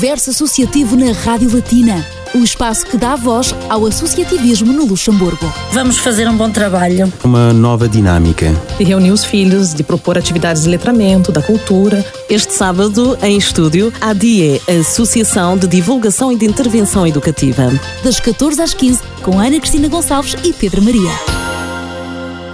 Universo Associativo na Rádio Latina, o espaço que dá voz ao associativismo no Luxemburgo. Vamos fazer um bom trabalho. Uma nova dinâmica. De reunir os filhos, de propor atividades de letramento, da cultura. Este sábado, em estúdio, a DIE, Associação de Divulgação e de Intervenção Educativa. Das 14 às 15, com Ana Cristina Gonçalves e Pedro Maria.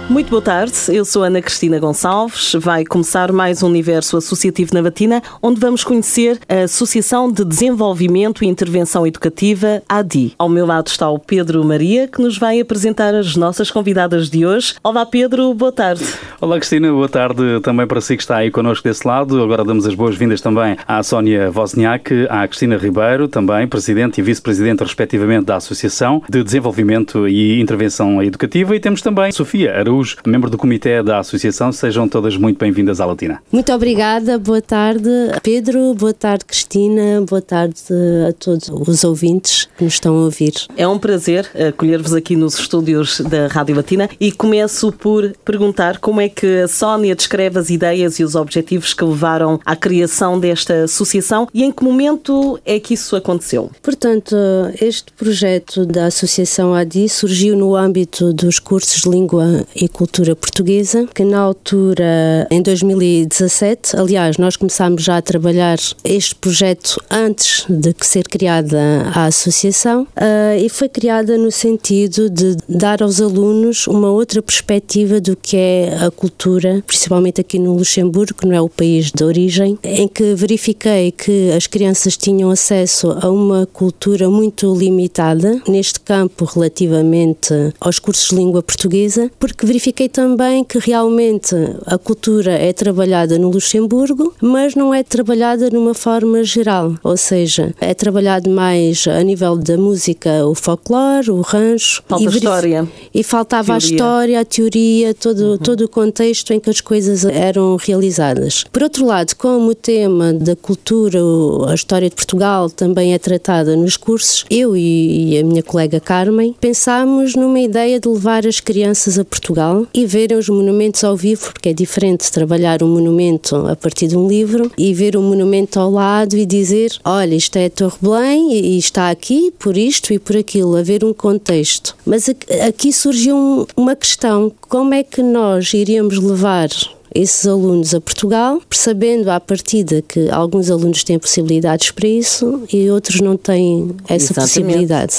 Muito boa tarde, eu sou Ana Cristina Gonçalves. Vai começar mais um universo associativo na Batina, onde vamos conhecer a Associação de Desenvolvimento e Intervenção Educativa, ADI. Ao meu lado está o Pedro Maria, que nos vai apresentar as nossas convidadas de hoje. Olá Pedro, boa tarde. Olá Cristina, boa tarde também para si que está aí connosco desse lado. Agora damos as boas-vindas também à Sónia Wozniak, à Cristina Ribeiro, também Presidente e Vice-Presidente, respectivamente, da Associação de Desenvolvimento e Intervenção Educativa. E temos também Sofia Araújo membro do comitê da associação. Sejam todas muito bem-vindas à Latina. Muito obrigada, boa tarde Pedro, boa tarde Cristina, boa tarde a todos os ouvintes que nos estão a ouvir. É um prazer acolher-vos aqui nos estúdios da Rádio Latina e começo por perguntar como é que a Sónia descreve as ideias e os objetivos que levaram à criação desta associação e em que momento é que isso aconteceu? Portanto, este projeto da Associação ADI surgiu no âmbito dos cursos de Língua e Cultura Portuguesa, que na altura, em 2017, aliás, nós começámos já a trabalhar este projeto antes de ser criada a associação uh, e foi criada no sentido de dar aos alunos uma outra perspectiva do que é a cultura, principalmente aqui no Luxemburgo, que não é o país de origem, em que verifiquei que as crianças tinham acesso a uma cultura muito limitada neste campo relativamente aos cursos de língua portuguesa, porque também que realmente a cultura é trabalhada no Luxemburgo, mas não é trabalhada numa forma geral, ou seja, é trabalhado mais a nível da música, o folclore, o rancho. Falta e a história. E faltava a, a história, a teoria, todo, uhum. todo o contexto em que as coisas eram realizadas. Por outro lado, como o tema da cultura, a história de Portugal também é tratada nos cursos, eu e a minha colega Carmen pensámos numa ideia de levar as crianças a Portugal Portugal e verem os monumentos ao vivo, porque é diferente trabalhar um monumento a partir de um livro e ver um monumento ao lado e dizer: olha, isto é a Torre Belém e está aqui por isto e por aquilo, haver um contexto. Mas aqui surgiu uma questão: como é que nós iríamos levar esses alunos a Portugal, percebendo à partida que alguns alunos têm possibilidades para isso e outros não têm essa Exatamente. possibilidade.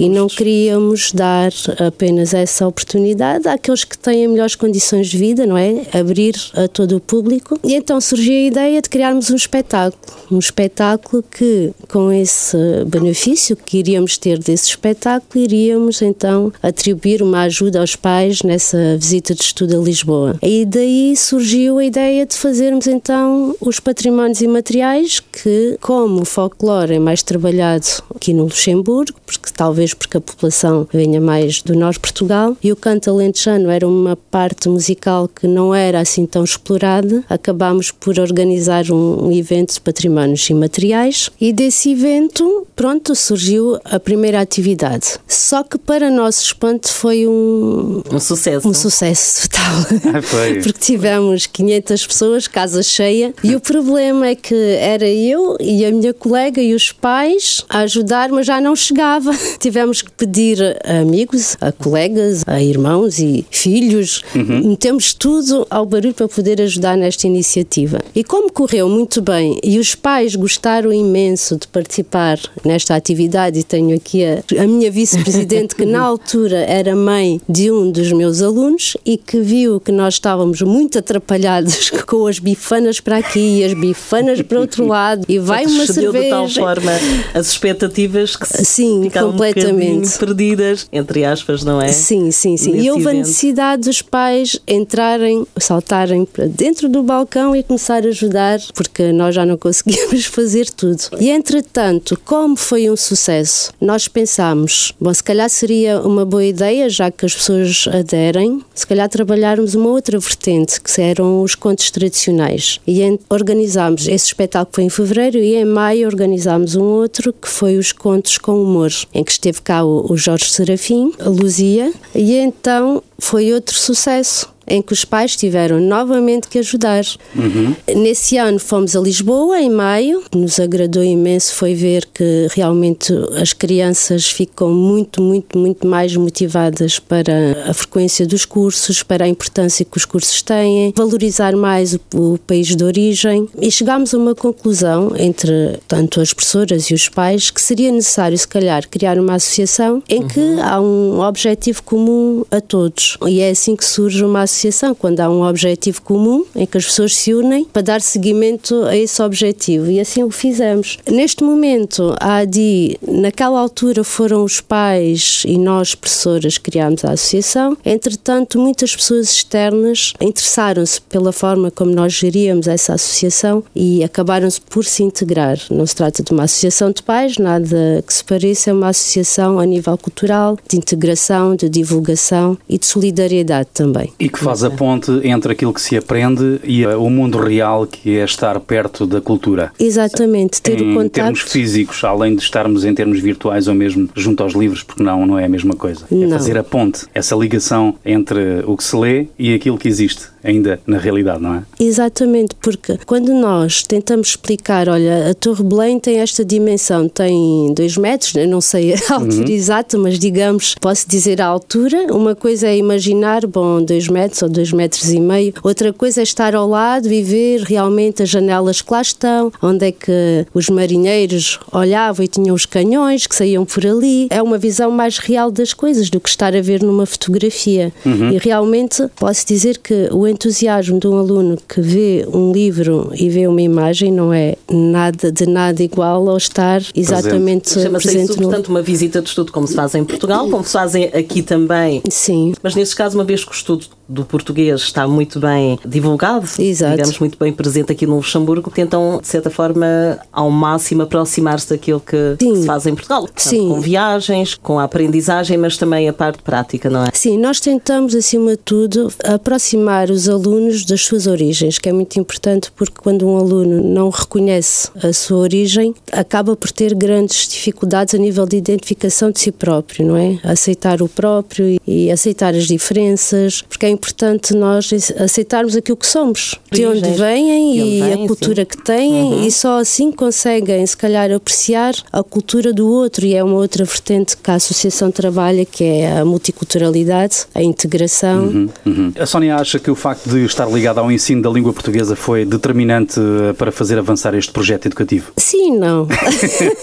E não queríamos dar apenas essa oportunidade àqueles que têm melhores condições de vida, não é? Abrir a todo o público. E então surgiu a ideia de criarmos um espetáculo. Um espetáculo que, com esse benefício que iríamos ter desse espetáculo, iríamos então atribuir uma ajuda aos pais nessa visita de estudo a Lisboa. E daí surgiu a ideia de fazermos então os patrimónios imateriais que, como o folclore é mais trabalhado aqui no Luxemburgo, porque talvez porque a população venha mais do norte de Portugal, e o canto alentejano era uma parte musical que não era assim tão explorada, acabámos por organizar um, um evento de patrimónios imateriais e desse evento, pronto, surgiu a primeira atividade. Só que para nosso espanto foi um... Um sucesso. Um sucesso total. Ah, foi. porque tivemos tivemos 500 pessoas, casa cheia, e o problema é que era eu e a minha colega e os pais a ajudar, mas já não chegava. Tivemos que pedir a amigos, a colegas, a irmãos e filhos, uhum. metemos tudo ao barulho para poder ajudar nesta iniciativa. E como correu muito bem e os pais gostaram imenso de participar nesta atividade, e tenho aqui a, a minha vice-presidente que na altura era mãe de um dos meus alunos e que viu que nós estávamos muito atrapalhados com as bifanas para aqui e as bifanas para outro lado e vai uma cerveja. de tal forma as expectativas que sim, ficaram completamente um perdidas, entre aspas, não é? Sim, sim, sim. e houve evento. a necessidade dos pais entrarem, saltarem para dentro do balcão e começar a ajudar, porque nós já não conseguíamos fazer tudo. E entretanto, como foi um sucesso, nós pensámos, bom, se calhar seria uma boa ideia, já que as pessoas aderem, se calhar trabalharmos uma outra vertente, que eram os contos tradicionais. E organizámos, esse espetáculo foi em fevereiro e em maio organizámos um outro que foi os contos com humor, em que esteve cá o, o Jorge Serafim, a Luzia, e então foi outro sucesso em que os pais tiveram novamente que ajudar. Uhum. Nesse ano fomos a Lisboa, em maio, nos agradou imenso foi ver que realmente as crianças ficam muito, muito, muito mais motivadas para a frequência dos cursos, para a importância que os cursos têm, valorizar mais o, o país de origem e chegámos a uma conclusão entre tanto as professoras e os pais que seria necessário, se calhar, criar uma associação em que uhum. há um objetivo comum a todos. E é assim que surge uma associação, quando há um objetivo comum em que as pessoas se unem para dar seguimento a esse objetivo. E assim o fizemos. Neste momento, a ADI, naquela altura foram os pais e nós, professoras, criámos a associação. Entretanto, muitas pessoas externas interessaram-se pela forma como nós geríamos essa associação e acabaram-se por se integrar. Não se trata de uma associação de pais, nada que se pareça, é uma associação a nível cultural, de integração, de divulgação e de solidariedade também. E que faz a ponte entre aquilo que se aprende e o mundo real, que é estar perto da cultura. Exatamente, ter em o contato. termos físicos, além de estarmos em termos virtuais ou mesmo junto aos livros, porque não, não é a mesma coisa. É não. fazer a ponte, essa ligação entre o que se lê e aquilo que existe ainda na realidade, não é? Exatamente, porque quando nós tentamos explicar, olha, a Torre Belém tem esta dimensão, tem dois metros, eu não sei a altura uhum. exata, mas digamos, posso dizer a altura. Uma coisa é imaginar, bom, dois metros ou dois metros e meio, outra coisa é estar ao lado e ver realmente as janelas que lá estão, onde é que os marinheiros olhavam e tinham os canhões que saíam por ali. É uma visão mais real das coisas do que estar a ver numa fotografia. Uhum. E realmente posso dizer que o entusiasmo de um aluno que vê um livro e vê uma imagem não é nada de nada igual ao estar exatamente presente. Chama-se isso, no... portanto, uma visita de estudo como se faz em Portugal, como se fazem aqui também. Sim. Mas nesse caso, uma vez que o estudo do português está muito bem divulgado, Exato. digamos, muito bem presente aqui no Luxemburgo, tentam, de certa forma, ao máximo aproximar-se daquilo que Sim. se faz em Portugal. Portanto, Sim. Com viagens, com a aprendizagem, mas também a parte prática, não é? Sim, nós tentamos, acima de tudo, aproximar os alunos das suas origens, que é muito importante porque quando um aluno não reconhece a sua origem, acaba por ter grandes dificuldades a nível de identificação de si próprio, não é? Aceitar o próprio e aceitar as diferenças, porque é importante nós aceitarmos aquilo que somos, de onde vêm e a cultura que têm, uhum. e só assim conseguem, se calhar, apreciar a cultura do outro. E é uma outra vertente que a Associação trabalha, que é a multiculturalidade, a integração. Uhum. Uhum. A Sónia acha que o facto de estar ligada ao ensino da língua portuguesa foi determinante eh, para fazer avançar este projeto educativo? Sim, não.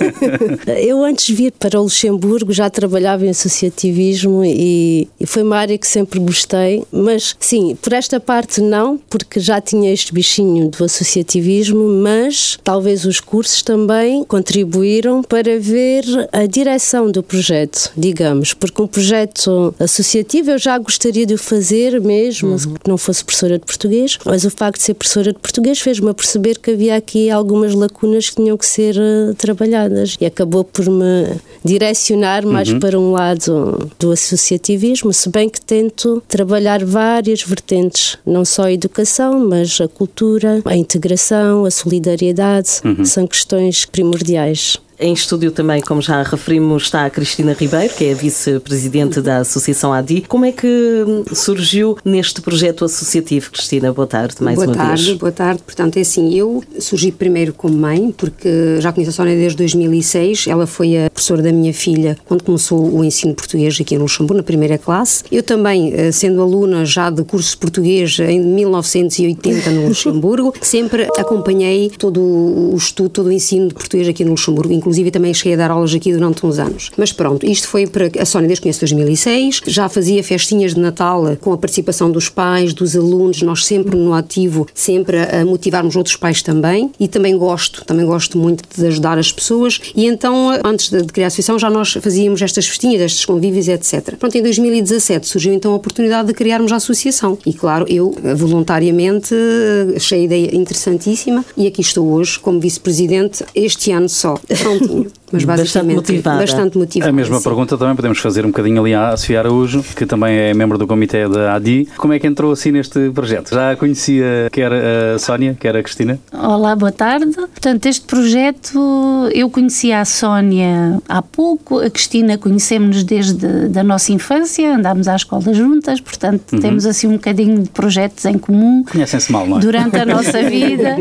Eu antes de vir para o Luxemburgo já trabalhava em associativismo e, e foi uma área que sempre gostei, mas sim, por esta parte não, porque já tinha este bichinho do associativismo, mas talvez os cursos também contribuíram para ver a direção do projeto, digamos, porque um projeto associativo eu já gostaria de o fazer mesmo, uhum. que não fosse professora de português, mas o facto de ser professora de português fez-me perceber que havia aqui algumas lacunas que tinham que ser uh, trabalhadas e acabou por me direcionar mais uhum. para um lado do associativismo, se bem que tento trabalhar várias vertentes, não só a educação, mas a cultura, a integração, a solidariedade, uhum. são questões primordiais. Em estúdio também, como já referimos, está a Cristina Ribeiro, que é a vice-presidente da Associação ADI. Como é que surgiu neste projeto associativo, Cristina? Boa tarde, mais boa uma tarde, vez. Boa tarde, Portanto, é assim, eu surgi primeiro como mãe, porque já conheço a Sónia desde 2006. Ela foi a professora da minha filha quando começou o ensino português aqui no Luxemburgo, na primeira classe. Eu também, eh, sendo aluna já de curso de português em 1980 no Luxemburgo, sempre acompanhei todo o estudo, todo o ensino de português aqui no Luxemburgo, inclusive também cheguei a dar aulas aqui durante uns anos. Mas pronto, isto foi para a Sónia desde conheço 2006, já fazia festinhas de Natal com a participação dos pais, dos alunos, nós sempre no ativo, sempre a motivarmos outros pais também e também gosto, também gosto muito de ajudar as pessoas e então antes de criar a associação já nós fazíamos estas festinhas, estes convívios, etc. Pronto, em 2017 surgiu então a oportunidade de criarmos a associação e claro, eu voluntariamente achei a ideia interessantíssima e aqui estou hoje como vice-presidente este ano só. continue. Mas basicamente bastante motivada. Bastante motivada a mesma sim. pergunta também podemos fazer um bocadinho ali à Sofia Araújo, que também é membro do comitê da ADI. Como é que entrou assim neste projeto? Já conhecia quer a Sónia, quer a Cristina? Olá, boa tarde. Portanto, este projeto eu conhecia a Sónia há pouco, a Cristina conhecemos-nos desde da nossa infância, andámos à escola juntas, portanto uhum. temos assim um bocadinho de projetos em comum. Conhecem-se mal, não é? Durante a nossa vida.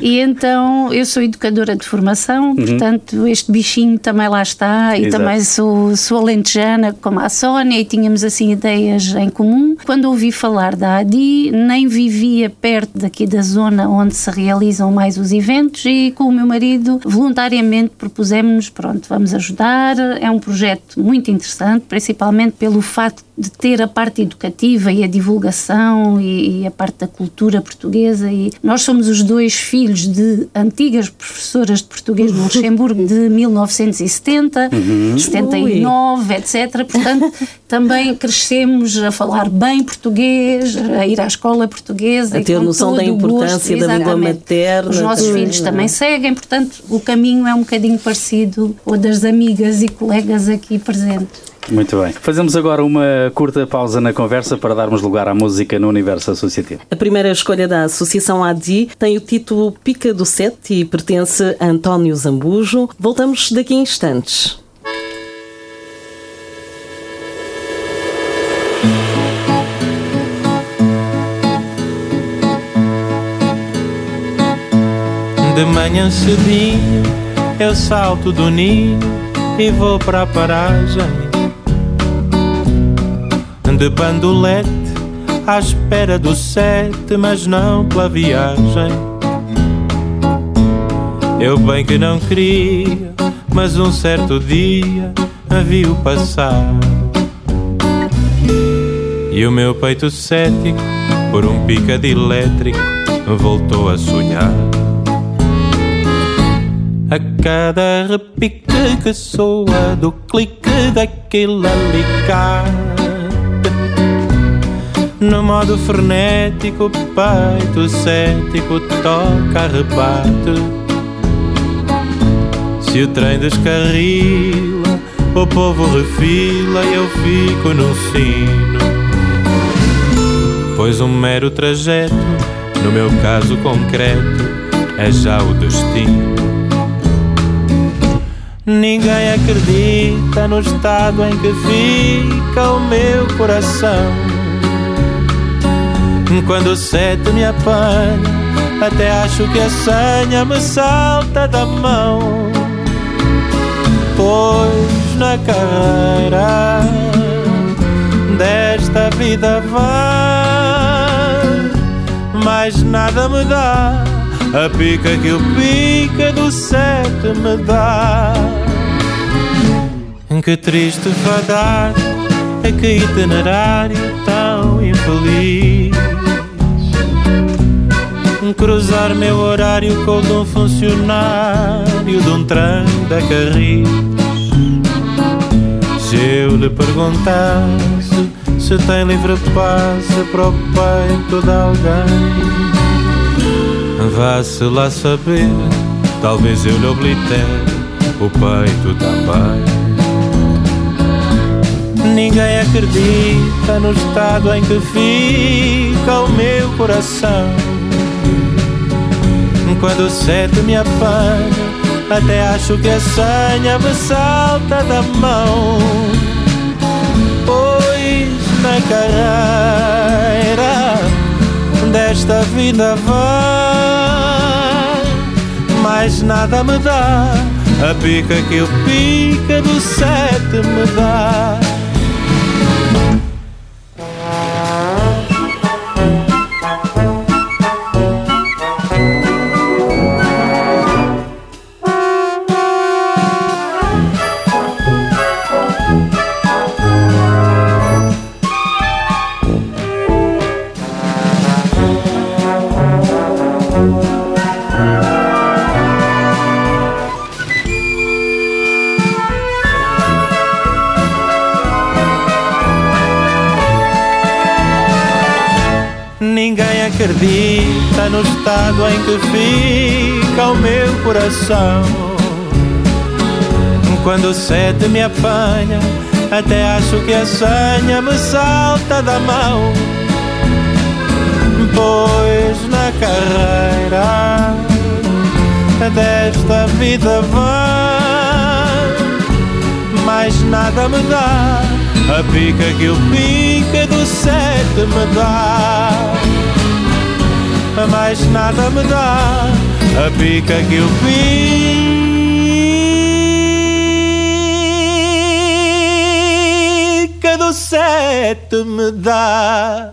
e então eu sou educadora de formação, uhum. portanto este bichinho também lá está e Exato. também sou, sou alentejana como a Sónia e tínhamos assim ideias em comum. Quando ouvi falar da ADI, nem vivia perto daqui da zona onde se realizam mais os eventos e com o meu marido voluntariamente propusemos-nos, pronto, vamos ajudar. É um projeto muito interessante, principalmente pelo facto de ter a parte educativa e a divulgação e, e, a parte da cultura portuguesa e nós somos os dois filhos de antigas professoras de português no Luxemburgo de 1970, uhum. 79, Ui. etc. Portanto, também crescemos a falar bem português, a ir à escola portuguesa. A ter noção da importância gosto, da língua materna. Os nossos filhos também seguem, portanto, o caminho é um bocadinho parecido ao das amigas e colegas aqui presentes. Muito bem. Fazemos agora uma curta pausa na conversa para darmos lugar à música no universo associativo. A primeira escolha da Associação ADI tem o título Pica do Sete e pertence a António Zambujo. Voltamos daqui a instantes. De manhã cedinho eu salto do ninho e vou para a paragem de bandolete à espera do sete, mas não pela viagem. Eu bem que não queria, mas um certo dia a viu passar. E o meu peito cético, por um pica de elétrico, voltou a sonhar. A cada repique que soa do clique daquele alicate no modo frenético, peito cético toca rebate. Se o trem descarrila, o povo refila e eu fico no sino. Pois um mero trajeto, no meu caso concreto, é já o destino. Ninguém acredita no estado em que fica o meu coração quando o sete me apanha, até acho que a senha me salta da mão. Pois na carreira desta vida vai, mais nada me dá. A pica que o pica do sete me dá. Que triste fadar, é que itinerário tão infeliz cruzar meu horário com o de um funcionário de um trem da Carris. Se eu lhe perguntasse se tem livre passe para o peito de alguém, vá-se lá saber, talvez eu lhe oblitere o peito também. Ninguém acredita no estado em que fica o meu coração quando o sete me apanha, até acho que a senha me salta da mão. Pois na carreira desta vida vai, mais nada me dá. A pica que o pica do sete me dá. Coração. quando o sete me apanha, até acho que a senha me salta da mão. Pois na carreira desta vida vai, mais nada me dá a pica que o pica do sete me dá. Mais nada me dá a pica que o pica do sete me dá.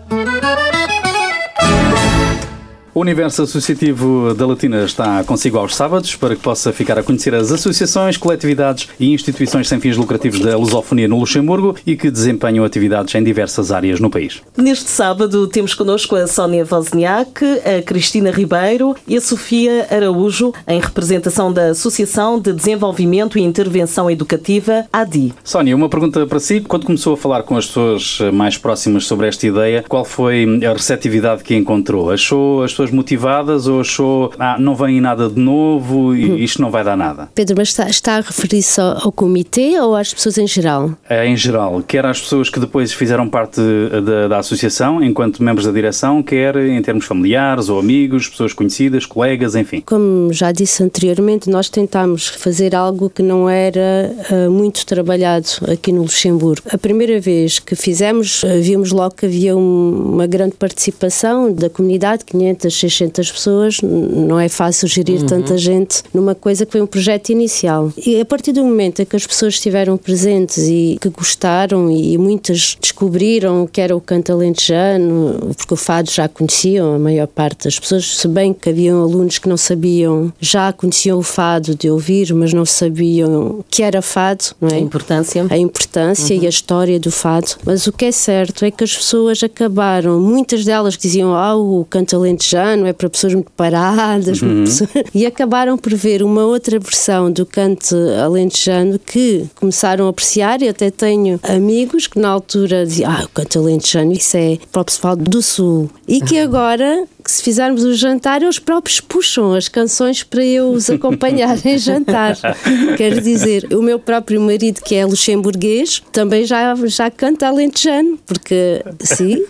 O Universo Associativo da Latina está consigo aos sábados para que possa ficar a conhecer as associações, coletividades e instituições sem fins lucrativos da lusofonia no Luxemburgo e que desempenham atividades em diversas áreas no país. Neste sábado temos connosco a Sónia Wozniak, a Cristina Ribeiro e a Sofia Araújo, em representação da Associação de Desenvolvimento e Intervenção Educativa, ADI. Sónia, uma pergunta para si. Quando começou a falar com as pessoas mais próximas sobre esta ideia, qual foi a receptividade que encontrou? Achou as pessoas motivadas ou achou, ah, não vem nada de novo e hum. isto não vai dar nada? Pedro, mas está, está a referir-se ao, ao comitê ou às pessoas em geral? É, em geral, quer às pessoas que depois fizeram parte da, da associação, enquanto membros da direção, quer em termos familiares ou amigos, pessoas conhecidas, colegas, enfim. Como já disse anteriormente, nós tentámos fazer algo que não era uh, muito trabalhado aqui no Luxemburgo. A primeira vez que fizemos, uh, vimos logo que havia um, uma grande participação da comunidade, 500 500, 600 pessoas, não é fácil gerir uhum. tanta gente numa coisa que foi um projeto inicial. E a partir do momento em que as pessoas estiveram presentes e que gostaram e muitas descobriram o que era o canto alentejano, porque o fado já conheciam, a maior parte das pessoas, se bem que haviam alunos que não sabiam, já conheciam o fado de ouvir, mas não sabiam que era fado, não é? A importância. A importância uhum. e a história do fado. Mas o que é certo é que as pessoas acabaram, muitas delas diziam, ah, o canto alentejano alentejano, é para pessoas muito paradas, uhum. pessoas... e acabaram por ver uma outra versão do canto alentejano que começaram a apreciar. e até tenho amigos que na altura diziam: Ah, o canto alentejano, isso é para o pessoal do Sul. E que agora que se fizermos o jantar, eles próprios puxam as canções para eu os acompanhar em jantar. Quer dizer, o meu próprio marido, que é luxemburguês, também já, já canta alentejano, porque sim,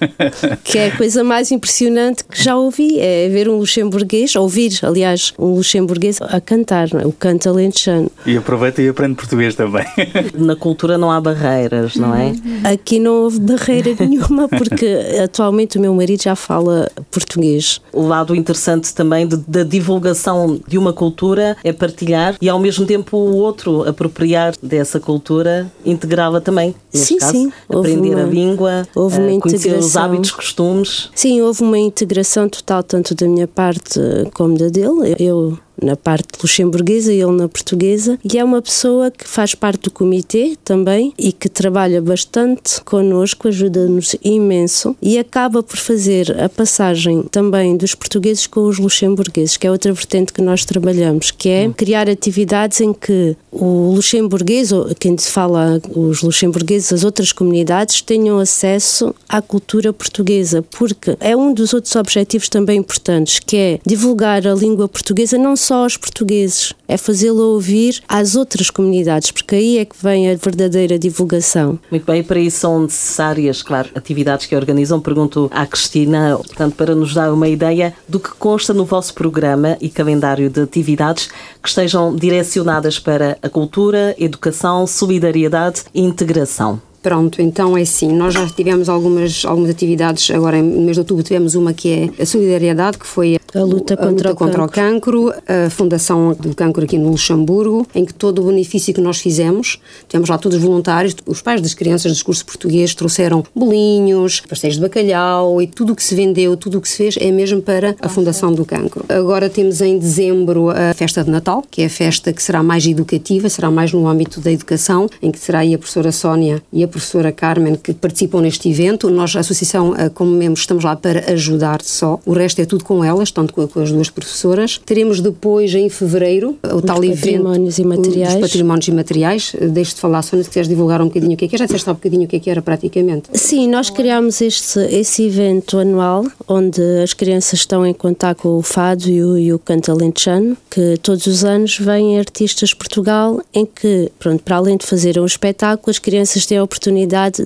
que é a coisa mais impressionante que já ouvi, é ver um luxemburguês, ouvir, aliás, um luxemburguês a cantar, é? o canto alentejano. E aproveita e aprende português também. Na cultura não há barreiras, não é? Aqui não houve barreira nenhuma, porque atualmente o meu marido já fala português o lado interessante também de, da divulgação de uma cultura é partilhar e ao mesmo tempo o outro apropriar dessa cultura, integrá-la também. Sim, caso, sim. Aprender uma, a língua, houve uma uh, conhecer os hábitos, costumes. Sim, houve uma integração total, tanto da minha parte como da dele. Eu na parte luxemburguesa e ele na portuguesa, e é uma pessoa que faz parte do comitê também e que trabalha bastante connosco, ajuda-nos imenso e acaba por fazer a passagem também dos portugueses com os luxemburgueses, que é outra vertente que nós trabalhamos, que é criar atividades em que o luxemburguês, ou quem fala os luxemburgueses, as outras comunidades, tenham acesso à cultura portuguesa, porque é um dos outros objetivos também importantes, que é divulgar a língua portuguesa não só só aos portugueses, é fazê-lo ouvir às outras comunidades, porque aí é que vem a verdadeira divulgação. Muito bem, para isso são necessárias, claro, atividades que organizam. Pergunto à Cristina, portanto, para nos dar uma ideia do que consta no vosso programa e calendário de atividades que estejam direcionadas para a cultura, educação, solidariedade e integração. Pronto, então é assim, nós já tivemos algumas, algumas atividades, agora no mês de outubro tivemos uma que é a solidariedade, que foi a luta contra, a luta o, contra o, cancro, a Fundação do Cancro aqui no Luxemburgo, em que todo o benefício que nós fizemos, tivemos lá todos voluntários, os pais das crianças dos cursos português trouxeram bolinhos, pastéis de bacalhau e tudo o que se vendeu, tudo o que se fez é mesmo para a Fundação do Cancro. Agora temos em dezembro a festa de Natal, que é a festa que será mais educativa, será mais no âmbito da educação, em que será aí a professora Sónia e a professora Carmen que participam neste evento. Nós, a Associação, eh, como membros, estamos lá para ajudar só. O resto é tudo com elas, tanto com, as duas professoras. Teremos depois, em fevereiro, o Os tal evento. Patrimónios e materiais. Os patrimónios e materiais. Deixe de falar, Sónia, se quiseres divulgar um bocadinho o que é que é. Já disseste há um bocadinho o que é que era praticamente. Sim, nós criámos este, esse evento anual onde as crianças estão em contato com o fado e o, e o canto alentejano, que todos os anos vêm artistas de Portugal em que, pronto, para além de fazer um espetáculo, as crianças têm a oportunidade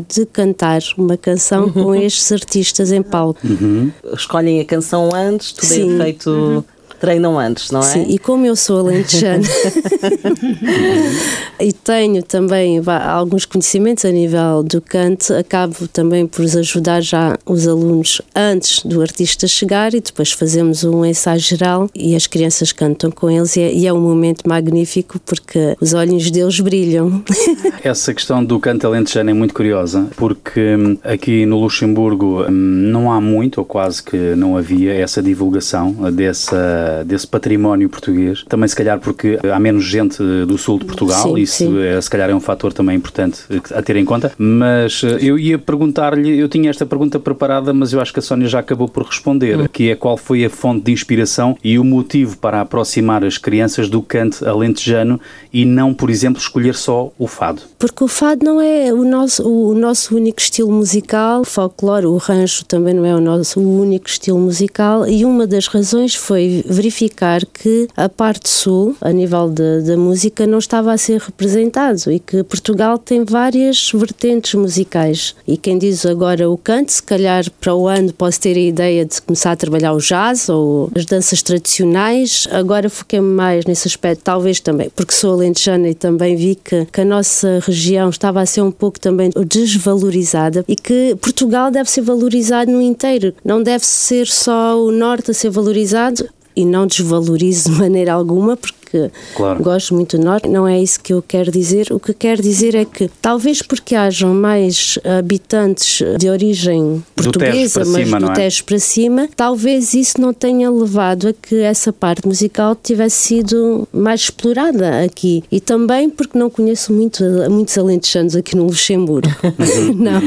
de cantar uma canção uhum. com estes artistas em palco. Uhum. Escolhem a canção antes, tudo é Sim. é feito uhum treinam antes, não é? Sim, e como eu sou alentejana e tenho também alguns conhecimentos a nível do canto, acabo também por ajudar já os alunos antes do artista chegar e depois fazemos um ensaio geral e as crianças cantam com eles e é, e é um momento magnífico porque os olhos deles brilham. Essa questão do canto alentejano é muito curiosa porque hum, aqui no Luxemburgo hum, não há muito ou quase que não havia essa divulgação dessa desse património português. Também, se calhar, porque há menos gente do sul de Portugal, sim, isso sim. É, se calhar é um fator também importante a ter em conta. Mas eh, eu ia perguntar-lhe, eu tinha esta pergunta preparada, mas eu acho que a Sónia já acabou por responder, hum. que é qual foi a fonte de inspiração e o motivo para aproximar as crianças do canto alentejano e não, por exemplo, escolher só o fado? Porque o fado não é o nosso, o nosso único estilo musical, o folclore, o rancho também não é o nosso o único estilo musical e uma das razões foi verificar que a parte sul, a nível da música, não estava a ser representado e que Portugal tem várias vertentes musicais. E quem diz agora o canto, se calhar para o ano posso ter a ideia de começar a trabalhar o jazz ou as danças tradicionais. Agora foquei-me mais nesse aspecto, talvez também, porque sou alentejana e também vi que, que a nossa região estava a ser um pouco também desvalorizada e que Portugal deve ser valorizado no inteiro. Não deve ser só o norte a ser valorizado, e não desvalorizo de maneira alguma, porque porque claro. gosto muito do norte. Não é isso que eu quero dizer. O que quero dizer é que talvez porque hajam mais habitantes de origem portuguesa, mas cima, do é? Tejo para cima, talvez isso não tenha levado a que essa parte musical tivesse sido mais explorada aqui. E também porque não conheço muito, muitos alentejanos aqui no Luxemburgo. não.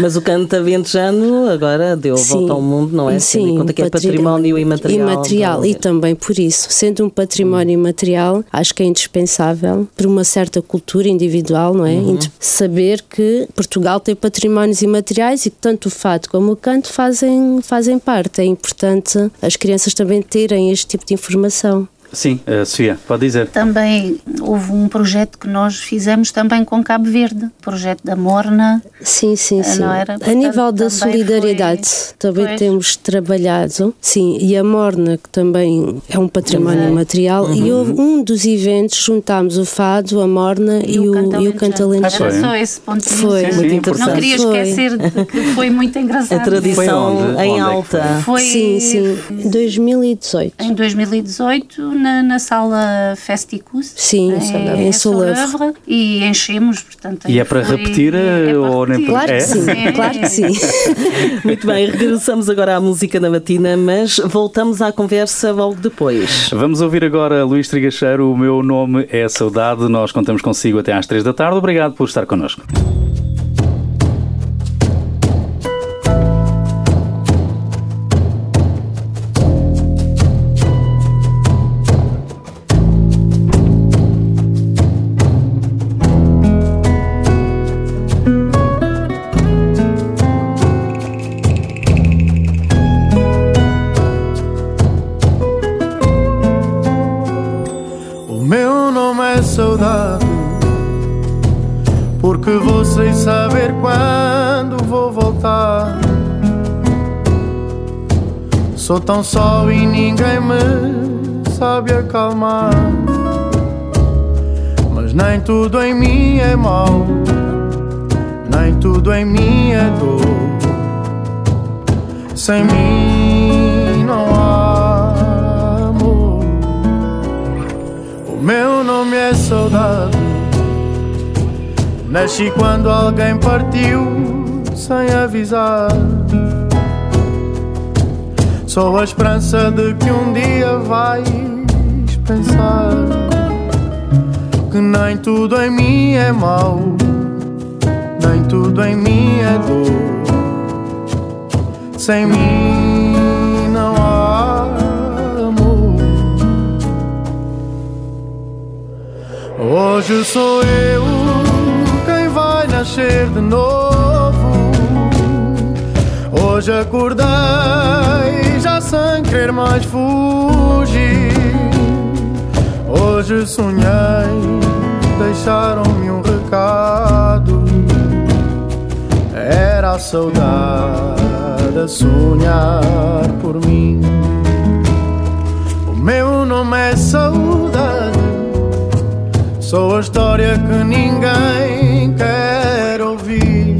Mas o canto aventejano agora deu a volta ao mundo, não é? Sim, Tendo em conta que é património imaterial. Imaterial, e também por isso, sendo um património imaterial material, acho que é indispensável para uma certa cultura individual, não é? Uhum. Saber que Portugal tem patrimónios imateriais e que tanto o fado como o canto fazem, fazem parte. É importante as crianças também terem este tipo de informação. Sim, uh, Sofia, pode dizer. Também houve um projeto que nós fizemos também com Cabo Verde, projeto da Morna. Sim, sim, sim. Não era? Portanto, a nível da solidariedade foi... também pois. temos trabalhado, sim, e a Morna, que também é um património também. material, uhum. e houve um dos eventos, juntámos o fado, a Morna e, e o, e o cantalentejano. Era só esse ponto de Foi, muito interessante. Não queria esquecer foi. que foi muito engraçado. A tradição em alta. Foi, sim, sim, 2018. Em 2018 na, na sala Festicus. Sim, em, em Solavre. E enchemos, portanto. E é para foi, repetir é para ou nem Claro é? que sim, é. claro que sim. Muito bem, regressamos agora à música na matina, mas voltamos à conversa logo depois. Vamos ouvir agora Luís Trigacheiro, o meu nome é Saudade. Nós contamos consigo até às três da tarde. Obrigado por estar connosco. Tão só e ninguém me sabe acalmar. Mas nem tudo em mim é mau, nem tudo em mim é dor. Sem mim não há amor. O meu nome é saudade. Nasci quando alguém partiu sem avisar. Sou a esperança de que um dia vais pensar que nem tudo em mim é mau, nem tudo em mim é dor. Sem mim não há amor. Hoje sou eu quem vai nascer de novo. Hoje acordei já sem querer mais fugir. Hoje sonhei, deixaram-me um recado. Era a saudade a sonhar por mim. O meu nome é saudade, sou a história que ninguém quer ouvir.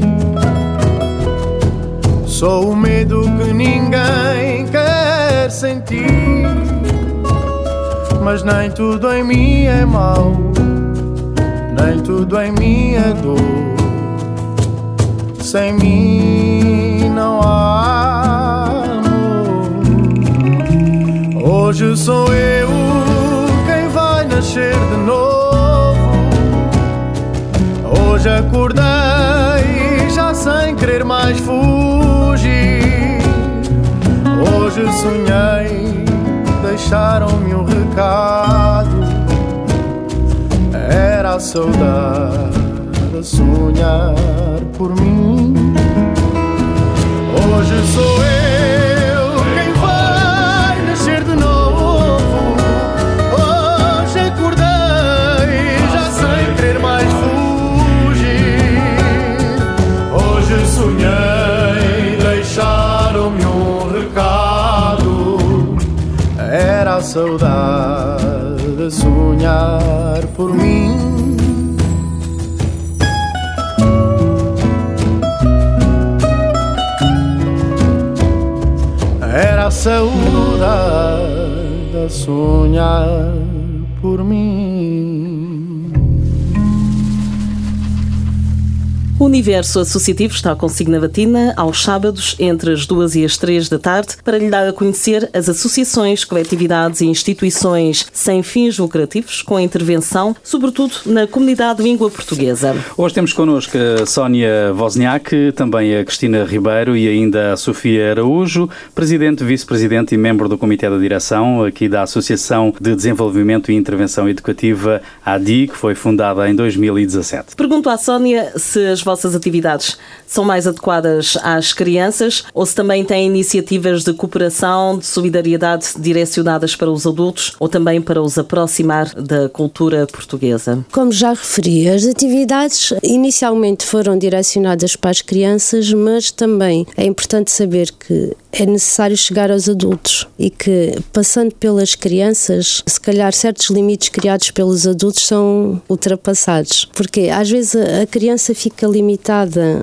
Sou o medo que ninguém quer sentir. Mas nem tudo em mim é mau, nem tudo em mim é dor. Sem mim não há amor. Hoje sou eu quem vai nascer de novo. Hoje acordei já sem querer mais fugir. Hoje sonhei, deixaram-me um recado. Era a saudade a sonhar por mim. Hoje sou eu saudade sonhar por mim. Era a saudade sonhar por mim. O Universo Associativo está consigo na Batina aos sábados, entre as duas e as três da tarde, para lhe dar a conhecer as associações, coletividades e instituições sem fins lucrativos, com intervenção, sobretudo na comunidade de língua portuguesa. Hoje temos connosco a Sónia Wozniak, também a Cristina Ribeiro e ainda a Sofia Araújo, presidente, vice-presidente e membro do Comitê da Direção aqui da Associação de Desenvolvimento e Intervenção Educativa, ADI, que foi fundada em 2017. Pergunto à Sónia se as vossas atividades são mais adequadas às crianças ou se também têm iniciativas de cooperação, de solidariedade direcionadas para os adultos ou também para os aproximar da cultura portuguesa? Como já referi, as atividades inicialmente foram direcionadas para as crianças, mas também é importante saber que é necessário chegar aos adultos e que, passando pelas crianças, se calhar certos limites criados pelos adultos são ultrapassados. Porque às vezes a criança fica limitada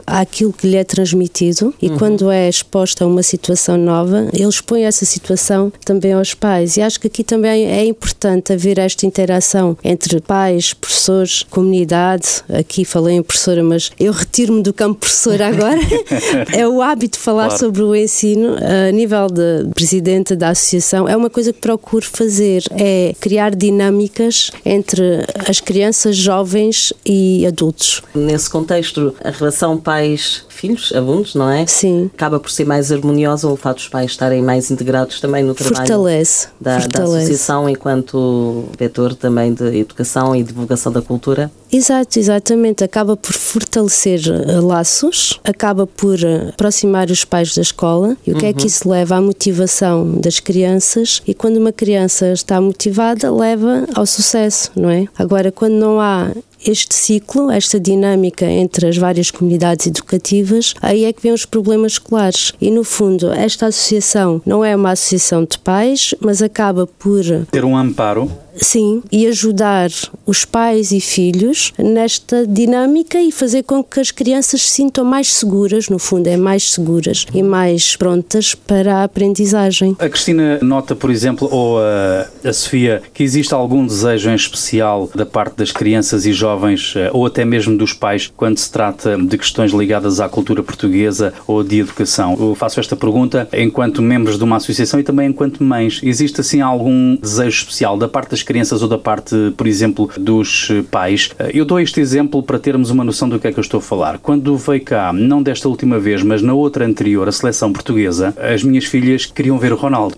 àquilo que lhe é transmitido e uhum. quando é exposta a uma situação nova, ele expõe essa situação também aos pais. E acho que aqui também é importante haver esta interação entre pais, professores, comunidade. Aqui falei em professora, mas eu retiro-me do campo professora agora. é o hábito de falar claro. sobre o ensino a nível de presidente da associação. É uma coisa que procuro fazer, é criar dinâmicas entre as crianças, jovens e adultos. Nesse contexto, a relação pais filhos, alunos, não é? Sim. Acaba por ser mais harmoniosa o fato dos pais estarem mais integrados também no trabalho fortalece, da, fortalece. da associação enquanto vetor também de educação e divulgação da cultura. Exato, exatamente. Acaba por fortalecer laços, acaba por aproximar os pais da escola. E o que uhum. é que uhum. isso leva? À motivação das crianças. E quando uma criança está motivada, leva ao sucesso, não é? Agora, quando não há este ciclo, esta dinâmica entre as várias comunidades educativas, aí é que vêm os problemas escolares. E, no fundo, esta associação não é uma associação de pais, mas acaba por. ter um amparo Sim, e ajudar os pais e filhos nesta dinâmica e fazer com que as crianças se sintam mais seguras, no fundo, é mais seguras e mais prontas para a aprendizagem. A Cristina nota, por exemplo, ou a, a Sofia, que existe algum desejo em especial da parte das crianças e jovens, eh, ou até mesmo dos pais, quando se trata de questões ligadas à cultura portuguesa ou de educação? Eu faço esta pergunta enquanto membros de uma associação e também enquanto mães. Existe assim algum desejo especial da parte das crianças ou da parte, por exemplo, dos pais. Eu dou este exemplo para termos uma noção do que é que eu estou a falar. Quando veio cá, não desta última vez, mas na outra anterior, a seleção portuguesa, as minhas filhas queriam ver o Ronaldo.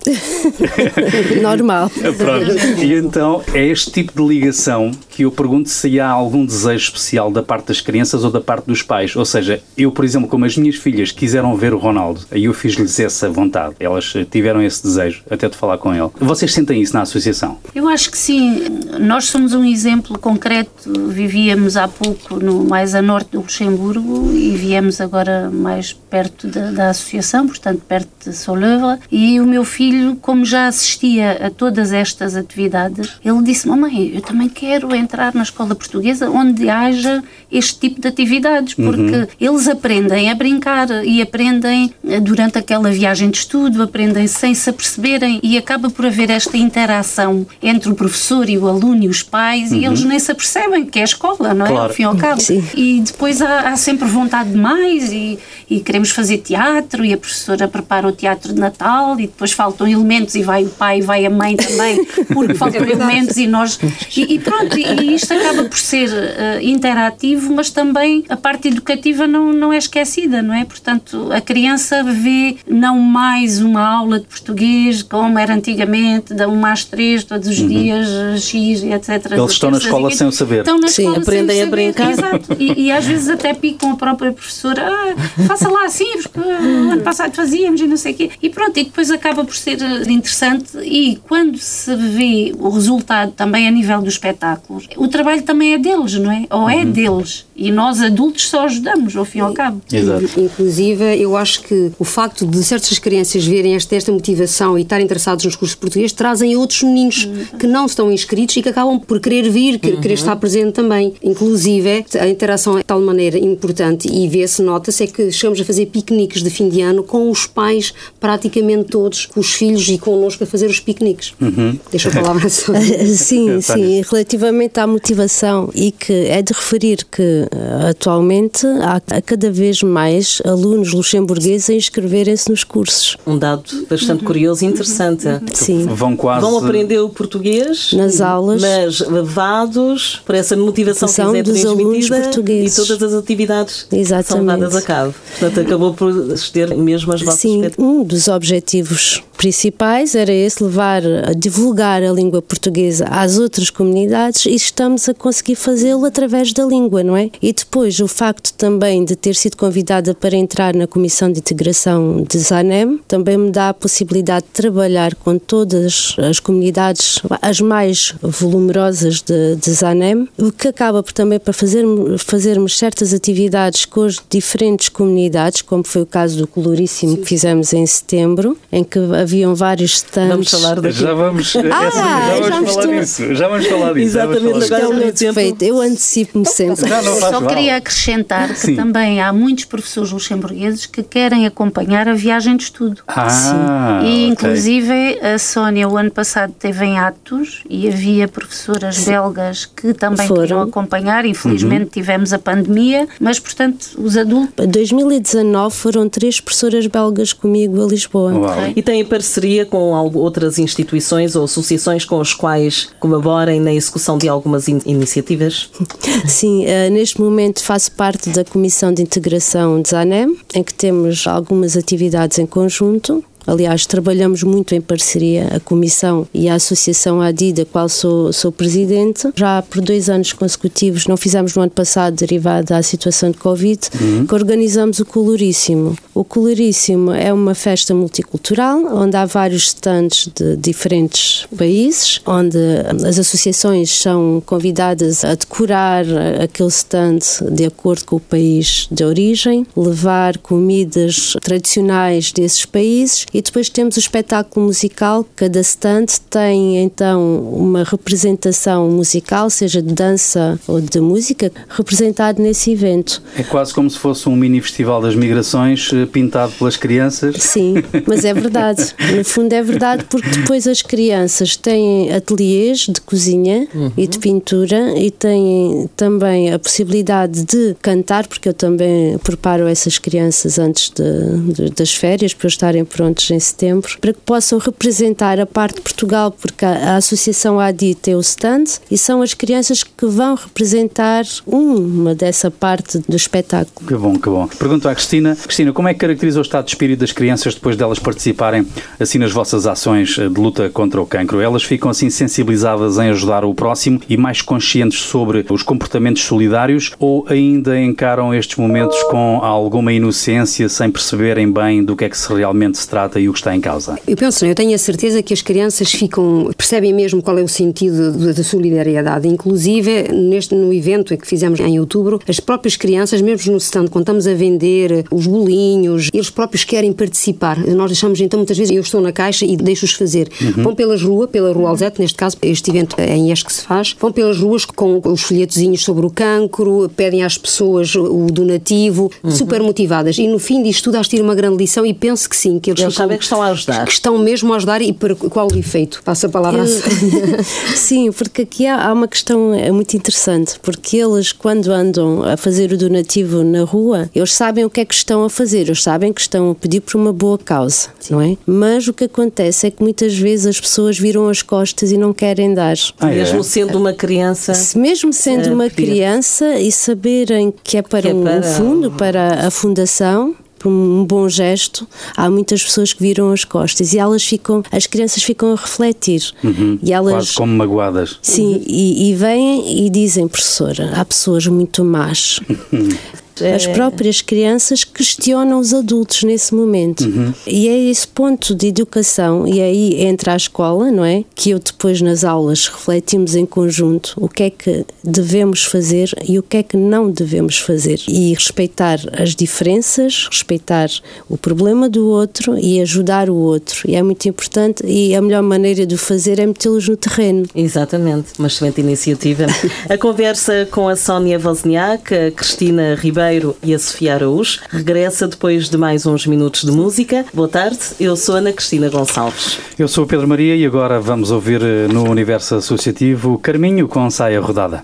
Normal. Pronto. E então é este tipo de ligação que eu pergunto se há algum desejo especial da parte das crianças ou da parte dos pais. Ou seja, eu, por exemplo, como as minhas filhas quiseram ver o Ronaldo, aí eu fiz-lhes essa vontade. Elas tiveram esse desejo, até de falar com ele. Vocês sentem isso na associação? Eu acho que sim. Nós somos um exemplo concreto. Vivíamos há pouco no, mais a norte do Luxemburgo e viemos agora mais perto da, da associação, portanto, perto de Solevre. E o meu filho, como já assistia a todas estas atividades, ele disse: Mamãe, eu também quero entrar na escola portuguesa onde haja este tipo de atividades, porque uhum. eles aprendem a brincar e aprendem eh, durante aquela viagem de estudo, aprendem sem se aperceberem e acaba por haver esta interação entre o professor e o aluno e os pais uhum. e eles nem se apercebem que é a escola, não é? Claro. Ao fim e ao cabo. Sim. E depois há, há, sempre vontade de mais e, e queremos fazer teatro e a professora prepara o teatro de Natal e depois faltam elementos e vai o pai e vai a mãe também porque faltam é elementos e nós... E, e pronto, e, e, isto acaba por ser uh, interativo, mas também a parte educativa não, não é esquecida, não é? Portanto, a criança vê não mais uma aula de português como era antigamente, da 1 às 3, todos os uhum. dias, X, etc. Eles estão na escola sem o saber. Estão na Sim, aprendem a brincar. Exato. E, e, às vezes até picam a própria professora, ah, faça lá assim, porque o ano passado fazíamos e não sei o quê. E pronto, e depois acaba por ser interessante e quando se vê o resultado também a nível dos espetáculos, o trabalho também é deles, não é? Ou é uhum. deles. E nós adultos só ajudamos, ao fim e ao cabo. Exato. Inclusive, eu acho que o facto de certas crianças verem esta, esta motivação e estarem interessados nos cursos portugueses trazem outros meninos uhum. que não estão inscritos e que acabam por querer vir, querer, uhum. querer estar presente também. Inclusive, a interação é de tal maneira importante e vê-se, nota-se, é que chegamos a fazer piqueniques de fim de ano com os pais praticamente todos, com os filhos e connosco a fazer os piqueniques. Uhum. Deixa a palavra só. sim, sim. Relativamente à motivação e que é de referir que atualmente há cada vez mais alunos luxemburgueses a inscreverem-se nos cursos. Um dado bastante curioso e interessante. Sim. Vão quase... Vão aprender o português nas aulas, mas levados por essa motivação que é dos alunos portugueses. e todas as atividades Exatamente. são levadas a cabo. Portanto, acabou por ter mesmo as vossas Sim, um dos objetivos principais era esse, levar, a divulgar a língua portuguesa às outras comunidades e estamos a conseguir fazê-lo através da língua, não é? E depois o facto também de ter sido convidada para entrar na Comissão de Integração de Zanem também me dá a possibilidade de trabalhar com todas as comunidades, as mais volumerosas de, de Zanem, o que acaba por também para fazer, fazermos certas atividades com as diferentes comunidades, como foi o caso do Coloríssimo que fizemos em setembro, em que haviam vários stands. Vamos falar daqui. Já vamos, ah, já vamos falar disso. Já vamos falar disso. Exatamente, agora é o meu defeito. Eu antecipo-me sempre. Não, não Só queria acrescentar que Sim. também há muitos professores luxemburgueses que querem acompanhar a viagem de estudo. Ah, Sim. E inclusive okay. a Sónia o ano passado teve em Atos e havia professoras Sim. belgas que também Foram. queriam acompanhar. Infelizmente uhum. tivemos a pandemia, mas portanto os adultos. Em 2019 foram três professoras belgas comigo a Lisboa. Uau. E tem parceria com outras instituições ou associações com as quais colaborem na execução de algumas in iniciativas? Sim, uh, neste momento faço parte da Comissão de Integração de Zanem, em que temos algumas atividades em conjunto. Aliás, trabalhamos muito em parceria, a Comissão e a Associação ADI, da qual sou, sou presidente. Já por dois anos consecutivos, não fizemos no ano passado, derivado da situação de Covid, uhum. que organizamos o Coloríssimo. O Coloríssimo é uma festa multicultural, onde há vários stands de diferentes países, onde as associações são convidadas a decorar aquele stand de acordo com o país de origem, levar comidas tradicionais desses países e depois temos o espetáculo musical. Cada stand tem então uma representação musical, seja de dança ou de música, representado nesse evento. É quase como se fosse um mini festival das migrações eh, pintado pelas crianças. Sim, mas é verdade. No fundo é verdade porque depois as crianças têm ateliês de cozinha uhum. e de pintura e têm também a possibilidade de cantar, porque eu também preparo essas crianças antes de, de, das férias para estarem prontos em setembro, para que possam representar a parte de Portugal, porque a, a Associação ADI tem o stand e são as crianças que vão representar uma dessa parte do espetáculo. Que bom, que bom. Pergunto à Cristina, Cristina, como é que caracteriza o estado de espírito das crianças depois delas participarem assim nas vossas ações de luta contra o cancro? Elas ficam assim sensibilizadas em ajudar o próximo e mais conscientes sobre os comportamentos solidários ou ainda encaram estes momentos com alguma inocência sem perceberem bem do que é que se realmente se trata e o que está em causa? Eu penso, eu tenho a certeza que as crianças ficam, percebem mesmo qual é o sentido da solidariedade. Inclusive, neste, no evento que fizemos em outubro, as próprias crianças, mesmo no stand, quando estamos a vender os bolinhos, eles próprios querem participar. Nós deixamos, então, muitas vezes, eu estou na caixa e deixo-os fazer. Uhum. Vão pelas ruas, pela Rua Alzete, neste caso, este evento é em ESC que se faz, vão pelas ruas com os folhetozinhos sobre o cancro, pedem às pessoas o donativo, uhum. super motivadas. E no fim disto tudo, acho que tira uma grande lição e penso que sim, que eles, eles sabem que estão a ajudar. Que estão mesmo a ajudar e para qual o efeito? Passa a palavra eu... Sim, porque aqui há, há uma questão é muito interessante, porque eles, quando andam a fazer o donativo na rua, eles sabem o que é que estão a fazer, eles sabem que estão a pedir por uma boa causa, sim. não é? Mas o que acontece é que muitas vezes as pessoas viram as costas e não querem dar. Ah, é? Mesmo sendo uma criança. Mesmo sendo uma criança e saberem que é para, que é para um fundo, para a fundação, por um bom gesto, há muitas pessoas que viram as costas e elas ficam, as crianças ficam a refletir. Uhum, e elas, quase como magoadas. Sim, uhum. e, e vêm e dizem, professora, há pessoas muito más. As é. próprias crianças questionam os adultos nesse momento. Uhum. E é esse ponto de educação, e aí entra a escola, não é? Que eu depois nas aulas refletimos em conjunto o que é que devemos fazer e o que é que não devemos fazer. E respeitar as diferenças, respeitar o problema do outro e ajudar o outro. E é muito importante e a melhor maneira de o fazer é metê-los no terreno. Exatamente, uma excelente iniciativa. a conversa com a Sónia Wozniak, a Cristina Ribeiro, Ribeiro e a Sofia Araújo. Regressa depois de mais uns minutos de música. Boa tarde, eu sou Ana Cristina Gonçalves. Eu sou Pedro Maria e agora vamos ouvir eh, no Universo Associativo Carminho com saia rodada.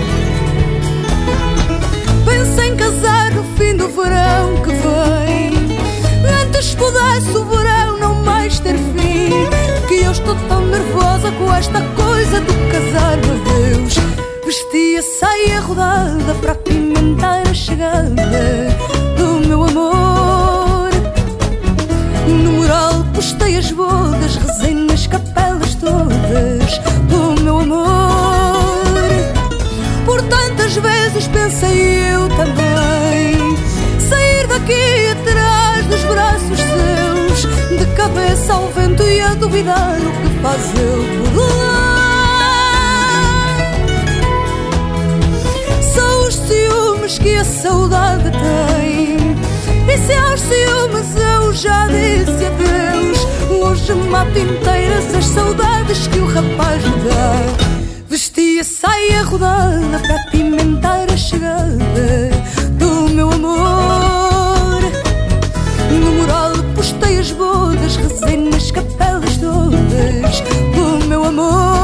verão que vem. Antes pudesse o verão não mais ter fim. Que eu estou tão nervosa com esta coisa do casar, meu Deus. Vestia saia rodada para apimentar a chegada do meu amor. No mural postei as bodas, rezei nas capelas todas do meu amor. Por tantas vezes pensei eu também cabeça ao vento e a duvidar o que faz eu lá. São os ciúmes que a saudade tem, e se aos ciúmes eu já disse adeus hoje mato inteiras as saudades que o rapaz me dá. Vestia saia rodada para apimentar a chegada do meu amor. Rezei nas capelas todas do meu amor.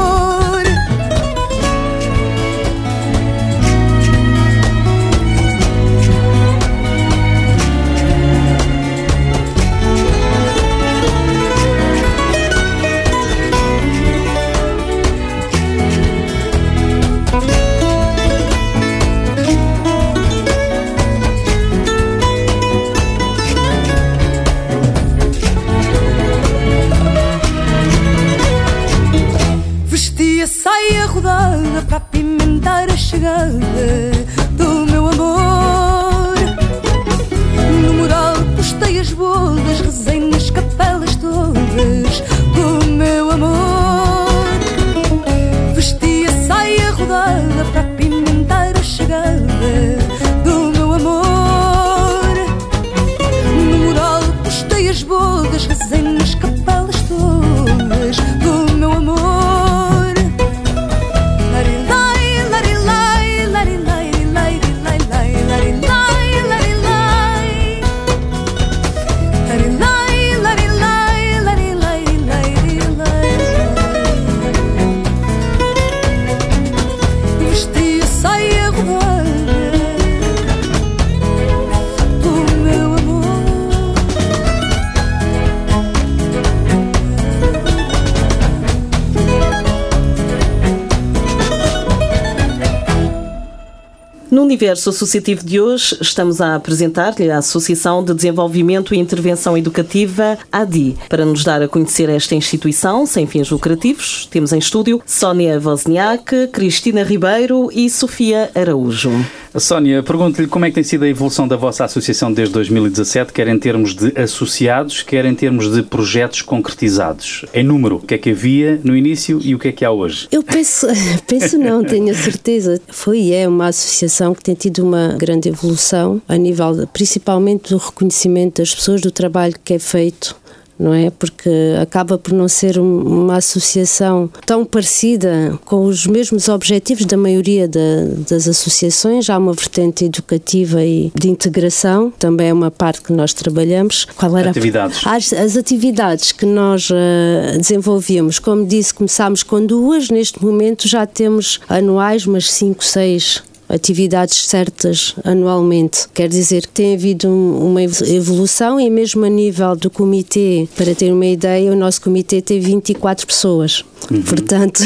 Universo associativo de hoje, estamos a apresentar-lhe a Associação de Desenvolvimento e Intervenção Educativa, ADI. Para nos dar a conhecer esta instituição sem fins lucrativos, temos em estúdio Sónia Wozniak, Cristina Ribeiro e Sofia Araújo. Sónia, pergunto-lhe como é que tem sido a evolução da vossa associação desde 2017, quer em termos de associados, quer em termos de projetos concretizados. Em número, o que é que havia no início e o que é que há hoje? Eu penso, penso não, tenho a certeza. Foi e é uma associação que tem tido uma grande evolução a nível, principalmente do reconhecimento das pessoas, do trabalho que é feito. Não é? Porque acaba por não ser um- uma associação tão parecida com os mesmos objetivos da maioria da- das associações. Há uma vertente educativa e de integração, também é uma parte que nós trabalhamos. Qual era a- Atividades. as, as atividades que nós eh, desenvolvíamos, como disse, começámos com duas, neste momento já temos anuais, mas cinco, seis atividades certas anualmente. Quer dizer que tem havido um- uma evo- evolução e mesmo a nível do comitê, para ter uma ideia, o nosso comitê tem 24 pessoas. Portanto,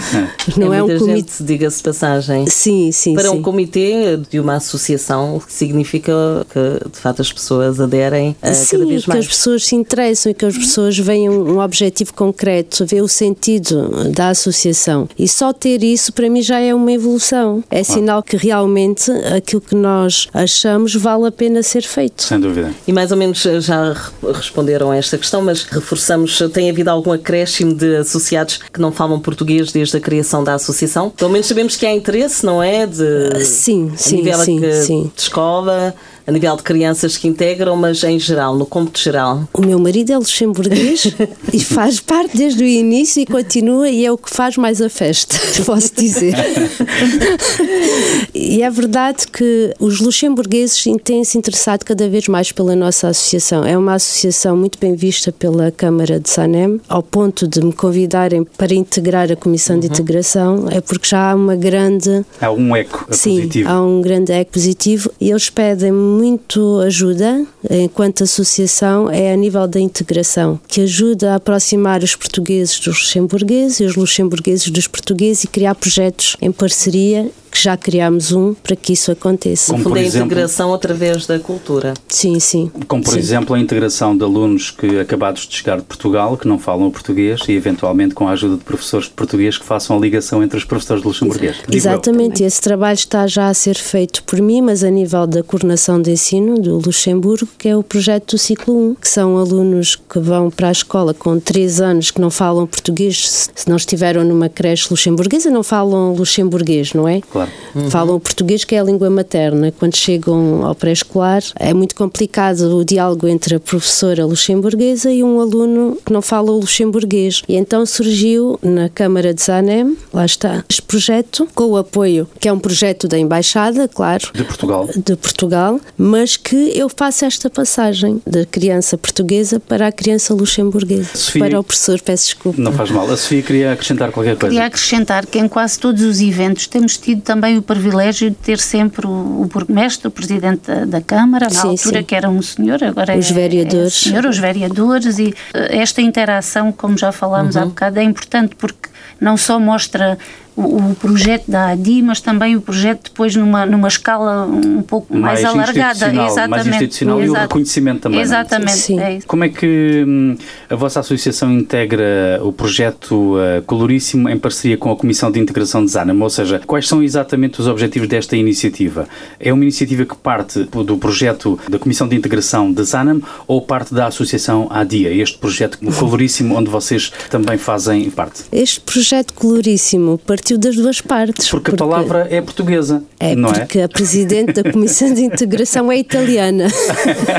não é, um muita comitê. diga-se de passagem. Sim, sim, Para sim. um comitê de uma associação, significa que, de facto, as pessoas aderem a Sim, cada vez que mais. as pessoas se interessam e que as pessoas veem um um objetivo concreto, ver o sentido da associação. E só ter isso para mim já é uma evolução. É sinal que realmente aquilo que nós achamos vale a pena ser feito. Sem dúvida. E mais ou menos já re- responderam a esta questão, mas reforçamos, tem havido algum acréscimo de associados que não falam português desde a criação da associação? Pelo menos sabemos que há interesse, não é? De, Sim, a sim, nível sim, que- sim. de escola, a nível de crianças que integram, mas em geral, no cômputo geral. O meu marido é luxemburguês e faz parte desde o início e continua e é o que faz mais a festa, posso dizer. e é verdade que os luxemburgueses têm-se interessado cada vez mais pela nossa associação. É uma associação muito bem vista pela Câmara de Sanem, ao ponto de me convidarem para integrar a Comissão de Integração, é porque já há uma grande Há um eco Sim, positivo. há um grande eco positivo e eles pedem muito ajuda, enquanto associação, é a nível da integração, que ajuda a aproximar os portugueses dos luxemburgueses e os luxemburgueses dos portugueses e criar projetos em parceria, que já criámos um para que isso aconteça. Como por a exemplo- integração através da cultura. Sim, sim. Como, por Sim. exemplo, a integração de alunos que acabados de chegar de Portugal, que não falam o português, e eventualmente com a ajuda de professores de português que façam a ligação entre os professores de luxemburguês. Eu. Exatamente, esse trabalho está já a ser feito por mim, mas a nível da coordenação de ensino do Luxemburgo, que é o projeto do ciclo 1, que são alunos que vão para a escola com 3 anos que não falam português, se não estiveram numa creche luxemburguesa, não falam luxemburguês, não é? Claro. Falam o português, que é a língua materna. Quando chegam ao pré-escolar, é muito complicado o diálogo entre a professora luxemburguesa e um aluno que não fala o luxemburguês. E então surgiu na Câmara de Zanem, lá está, este projeto, com o apoio, que é um projeto da Embaixada, claro, De Portugal. de Portugal, mas que eu faço esta passagem da criança portuguesa para a criança luxemburguesa. Sofia- Para o professor, peço desculpa. Não faz mal. A Sofia queria acrescentar qualquer coisa. Queria acrescentar que em quase todos os eventos temos tido também o privilégio de ter sempre o, o burgomestre, o presidente da, da Câmara, na Sim, altura sim. que era um senhor, agora Os é, vereadores. é senhor, os vereadores e eh, esta interação, como já falámos Uhum. há bocado, é importante porque não só mostra o, o projeto da ADI, mas também o projeto depois numa, numa escala um pouco mais, Mais alargada. Exatamente. mais institucional e o Exato. reconhecimento também, não é? Exatamente, Sim. é isso. Como é que hum, a vossa associação integra o projeto uh, Coloríssimo em parceria com a Comissão de Integração de Zanam? Ou seja, quais são exatamente os objetivos desta iniciativa? É uma iniciativa que parte do projeto da Comissão de Integração de Zanam ou parte da associação ADIA, este projeto Coloríssimo onde vocês também fazem parte? Este projeto coloríssimo partiu partiu das duas partes. Porque, porque a palavra é portuguesa, é não é? Porque a Presidente da Comissão de Integração é italiana.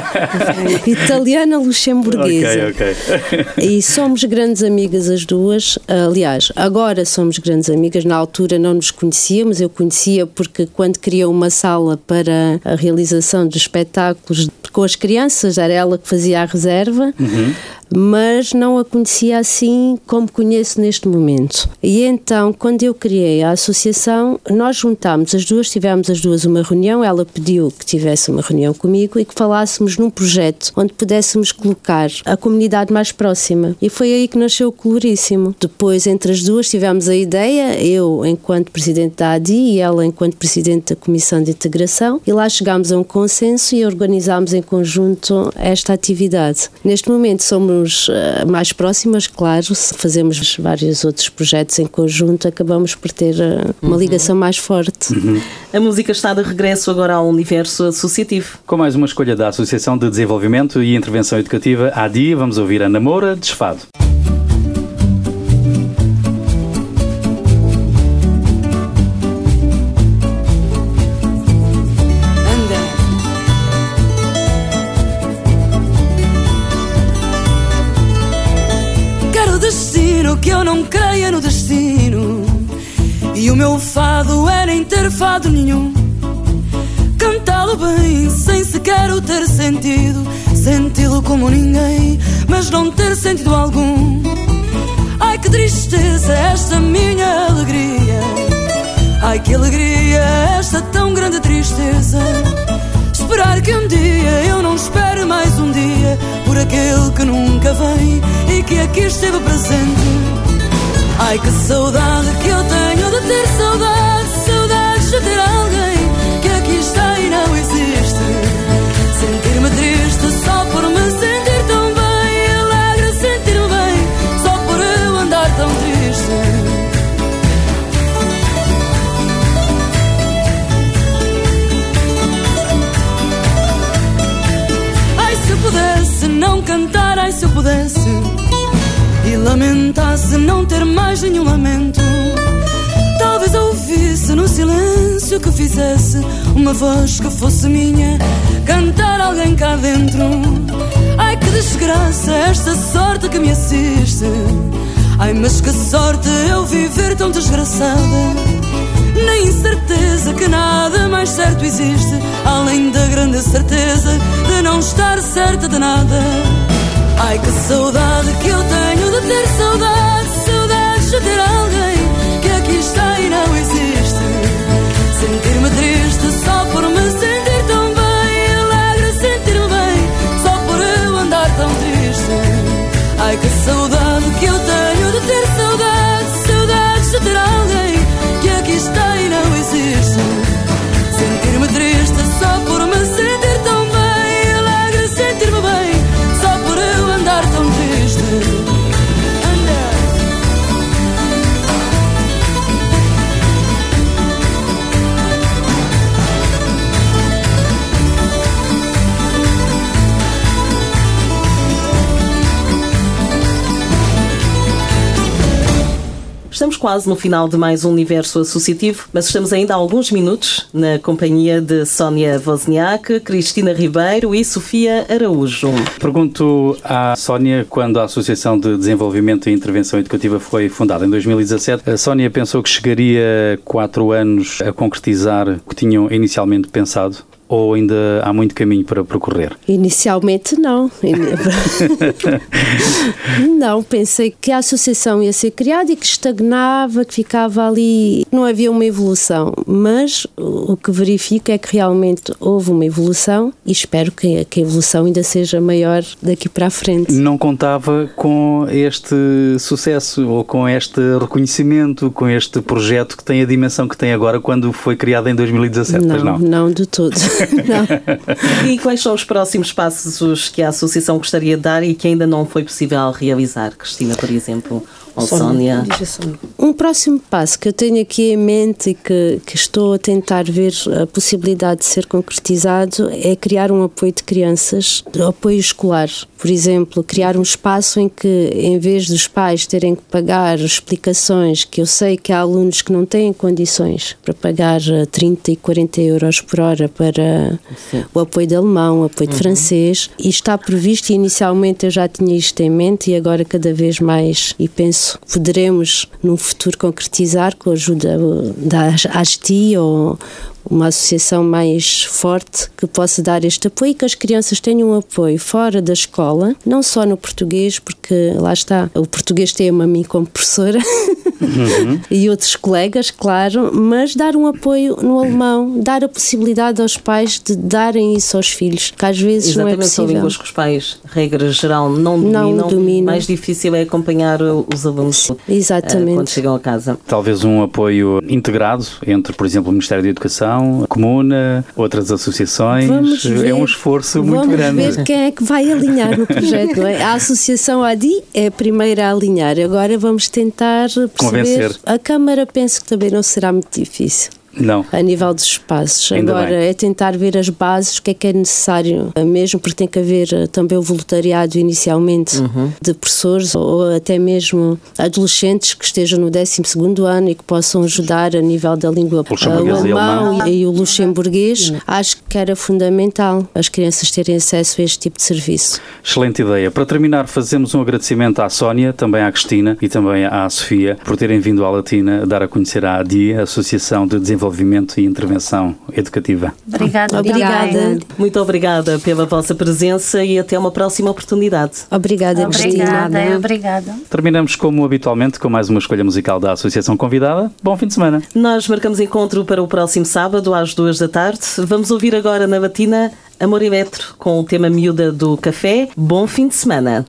italiana luxemburguesa. Ok, ok. e somos grandes amigas as duas. Aliás, agora somos grandes amigas. Na altura não nos conhecíamos. Eu conhecia porque quando criou uma sala para a realização de espetáculos com as crianças, era ela que fazia a reserva. Uhum mas não a conhecia assim como conheço neste momento. E então, quando eu criei a associação, nós juntámos as duas, tivemos as duas uma reunião, ela pediu que tivesse uma reunião comigo e que falássemos num projeto onde pudéssemos colocar a comunidade mais próxima. E foi aí que nasceu o Coloríssimo. Depois, entre as duas, tivemos a ideia, eu enquanto presidente da ADI e ela enquanto presidente da Comissão de Integração, e lá chegámos a um consenso e organizámos em conjunto esta atividade. Neste momento somos somos eh, mais próximas, claro, se fazemos vários outros projetos em conjunto, acabamos por ter eh, uma uhum. ligação mais forte. Uhum. A música está de regresso agora ao universo associativo. Com mais uma escolha da Associação de Desenvolvimento e Intervenção Educativa, ADI, vamos ouvir a Namora Desfado. Que eu não creia no destino. E o meu fado é nem ter fado nenhum. Cantá-lo bem, sem sequer o ter sentido. Senti-lo como ninguém, mas não ter sentido algum. Ai que tristeza esta minha alegria. Ai que alegria esta tão grande tristeza. Esperar que um dia eu não espere mais um dia por aquele que nunca vem e que aqui esteve presente. Ai que saudade que eu tenho de ter saudade, saudades de ter alguém que aqui está e não existe. Sentir-me triste só por me sentir tão bem, alegre sentir-me bem só por eu andar tão triste. Ai se eu pudesse não cantar, ai se eu pudesse lamentasse não ter mais nenhum lamento. Talvez ouvisse no silêncio que fizesse uma voz que fosse minha, cantar alguém cá dentro. Ai que desgraça esta sorte que me assiste. Ai, mas que sorte eu viver tão desgraçada. Na incerteza que nada mais certo existe, além da grande certeza de não estar certa de nada. Ai que saudade que eu tenho de ter saudade, saudades de ter alguém que aqui está e não existe. Sentir-me triste só por me sentir tão bem, alegre sentir-me bem só por eu andar tão triste. Ai que saudade que eu tenho quase no final de mais um universo associativo, mas estamos ainda há alguns minutos na companhia de Sónia Wozniak, Cristina Ribeiro e Sofia Araújo. Pergunto à Sónia, quando a Associação de Desenvolvimento e Intervenção Educativa foi fundada em 2017, a Sónia pensou que chegaria quatro anos a concretizar o que tinham inicialmente pensado? Ou ainda há muito caminho para percorrer? Inicialmente não. não, pensei que a associação ia ser criada e que estagnava, que ficava ali, não havia uma evolução, mas o que verifico é que realmente houve uma evolução e espero que, que a evolução ainda seja maior daqui para a frente. Não contava com este sucesso ou com este reconhecimento, com este projeto que tem a dimensão que tem agora quando foi criado em 2017, não, não? Não, de todo. e quais são os próximos passos que a Associação gostaria de dar e que ainda não foi possível realizar, Cristina, por exemplo? Ou Sónia? Um próximo passo que eu tenho aqui em mente e que, que estou a tentar ver a possibilidade de ser concretizado é criar um apoio de crianças, apoio escolar. Por exemplo, criar um espaço em que, em vez dos pais terem que pagar explicações, que eu sei que há alunos que não têm condições para pagar 30 e 40 euros por hora para Sim. o apoio de alemão, o apoio de uhum. francês, e está previsto, e inicialmente eu já tinha isto em mente, e agora cada vez mais, e penso que poderemos num futuro concretizar com a ajuda da ASTI ou uma associação mais forte que possa dar este apoio e que as crianças tenham um apoio fora da escola, não só no português, porque lá está, o português tem-me a mim como professora uhum. e outros colegas, claro, mas dar um apoio no alemão, dar a possibilidade aos pais de darem isso aos filhos, que às vezes Exatamente, não é possível. são línguas que os pais, regra geral, não dominam, não dominam. mais difícil é acompanhar os alunos Exatamente. Uh, quando chegam a casa. Talvez um apoio integrado entre, por exemplo, o Ministério da Educação, a Comuna, outras associações. É um esforço muito grande. Vamos ver quem é que vai alinhar no projeto. É? A Associação ADI é a primeira a alinhar. Agora vamos tentar perceber. Convencer. A Câmara penso que também não será muito difícil. Não. A nível dos espaços. Ainda Agora bem. é tentar ver as bases, o que é que é necessário mesmo, porque tem que haver eh, também o voluntariado inicialmente uhum. de professores ou até mesmo adolescentes que estejam no 12 ano e que possam ajudar a nível da língua o alemão e, e, o luxemburguês. Uhum. Acho que era fundamental as crianças terem acesso a este tipo de serviço. Excelente ideia. Para terminar, fazemos um agradecimento à Sónia, também à Cristina e também à Sofia por terem vindo à Latina dar a conhecer a ADI, a Associação de Desenvolvimento desenvolvimento e intervenção educativa. Obrigada. Obrigada. Muito obrigada pela vossa presença e até uma próxima oportunidade. Obrigada, Cristina. Obrigada, obrigada. Terminamos como habitualmente com mais uma escolha musical da Associação Convidada. Bom fim de semana. Nós marcamos encontro para o próximo sábado às duas da tarde. Vamos ouvir agora na batina Amor e Metro com o tema miúda do café. Bom fim de semana.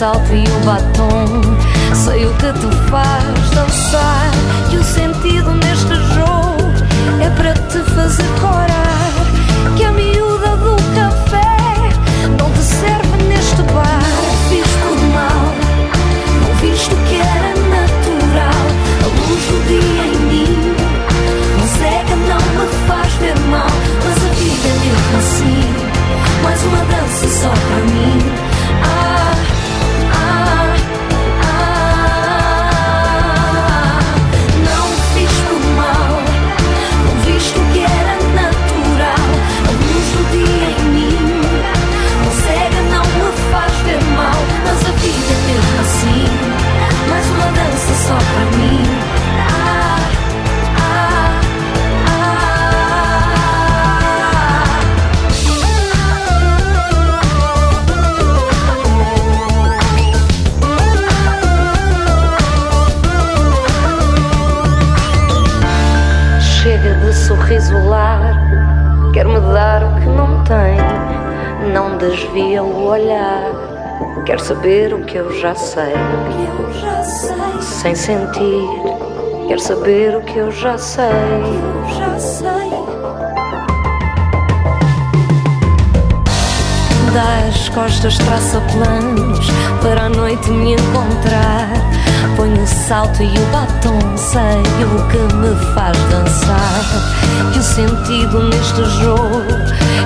Salto e o batom. Sei o que tu faz dançar. E o sentido neste jogo é para te fazer corar. O que eu já sei, sem sentir. Quer saber o que eu já sei. das costas traça planos para a noite me encontrar. Ponho o salto e o batom, sei o que me faz dançar. E o sentido neste jogo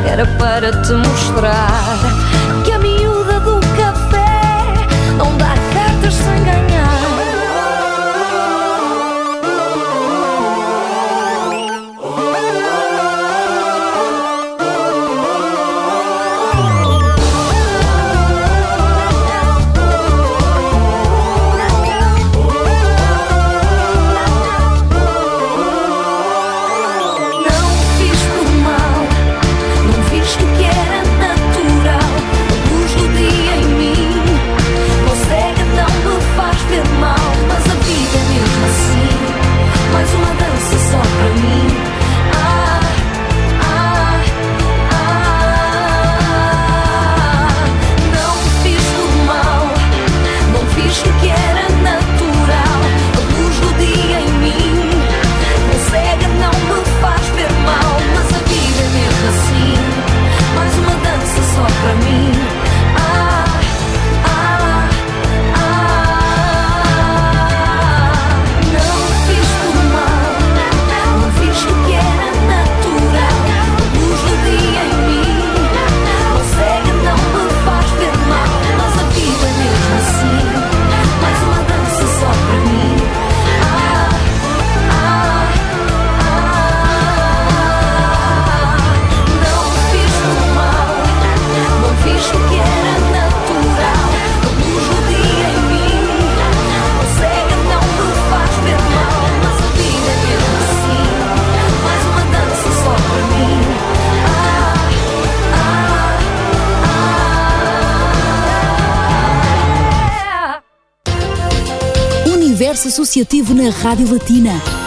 era para te mostrar dá cartas sem Associativo na Rádio Latina.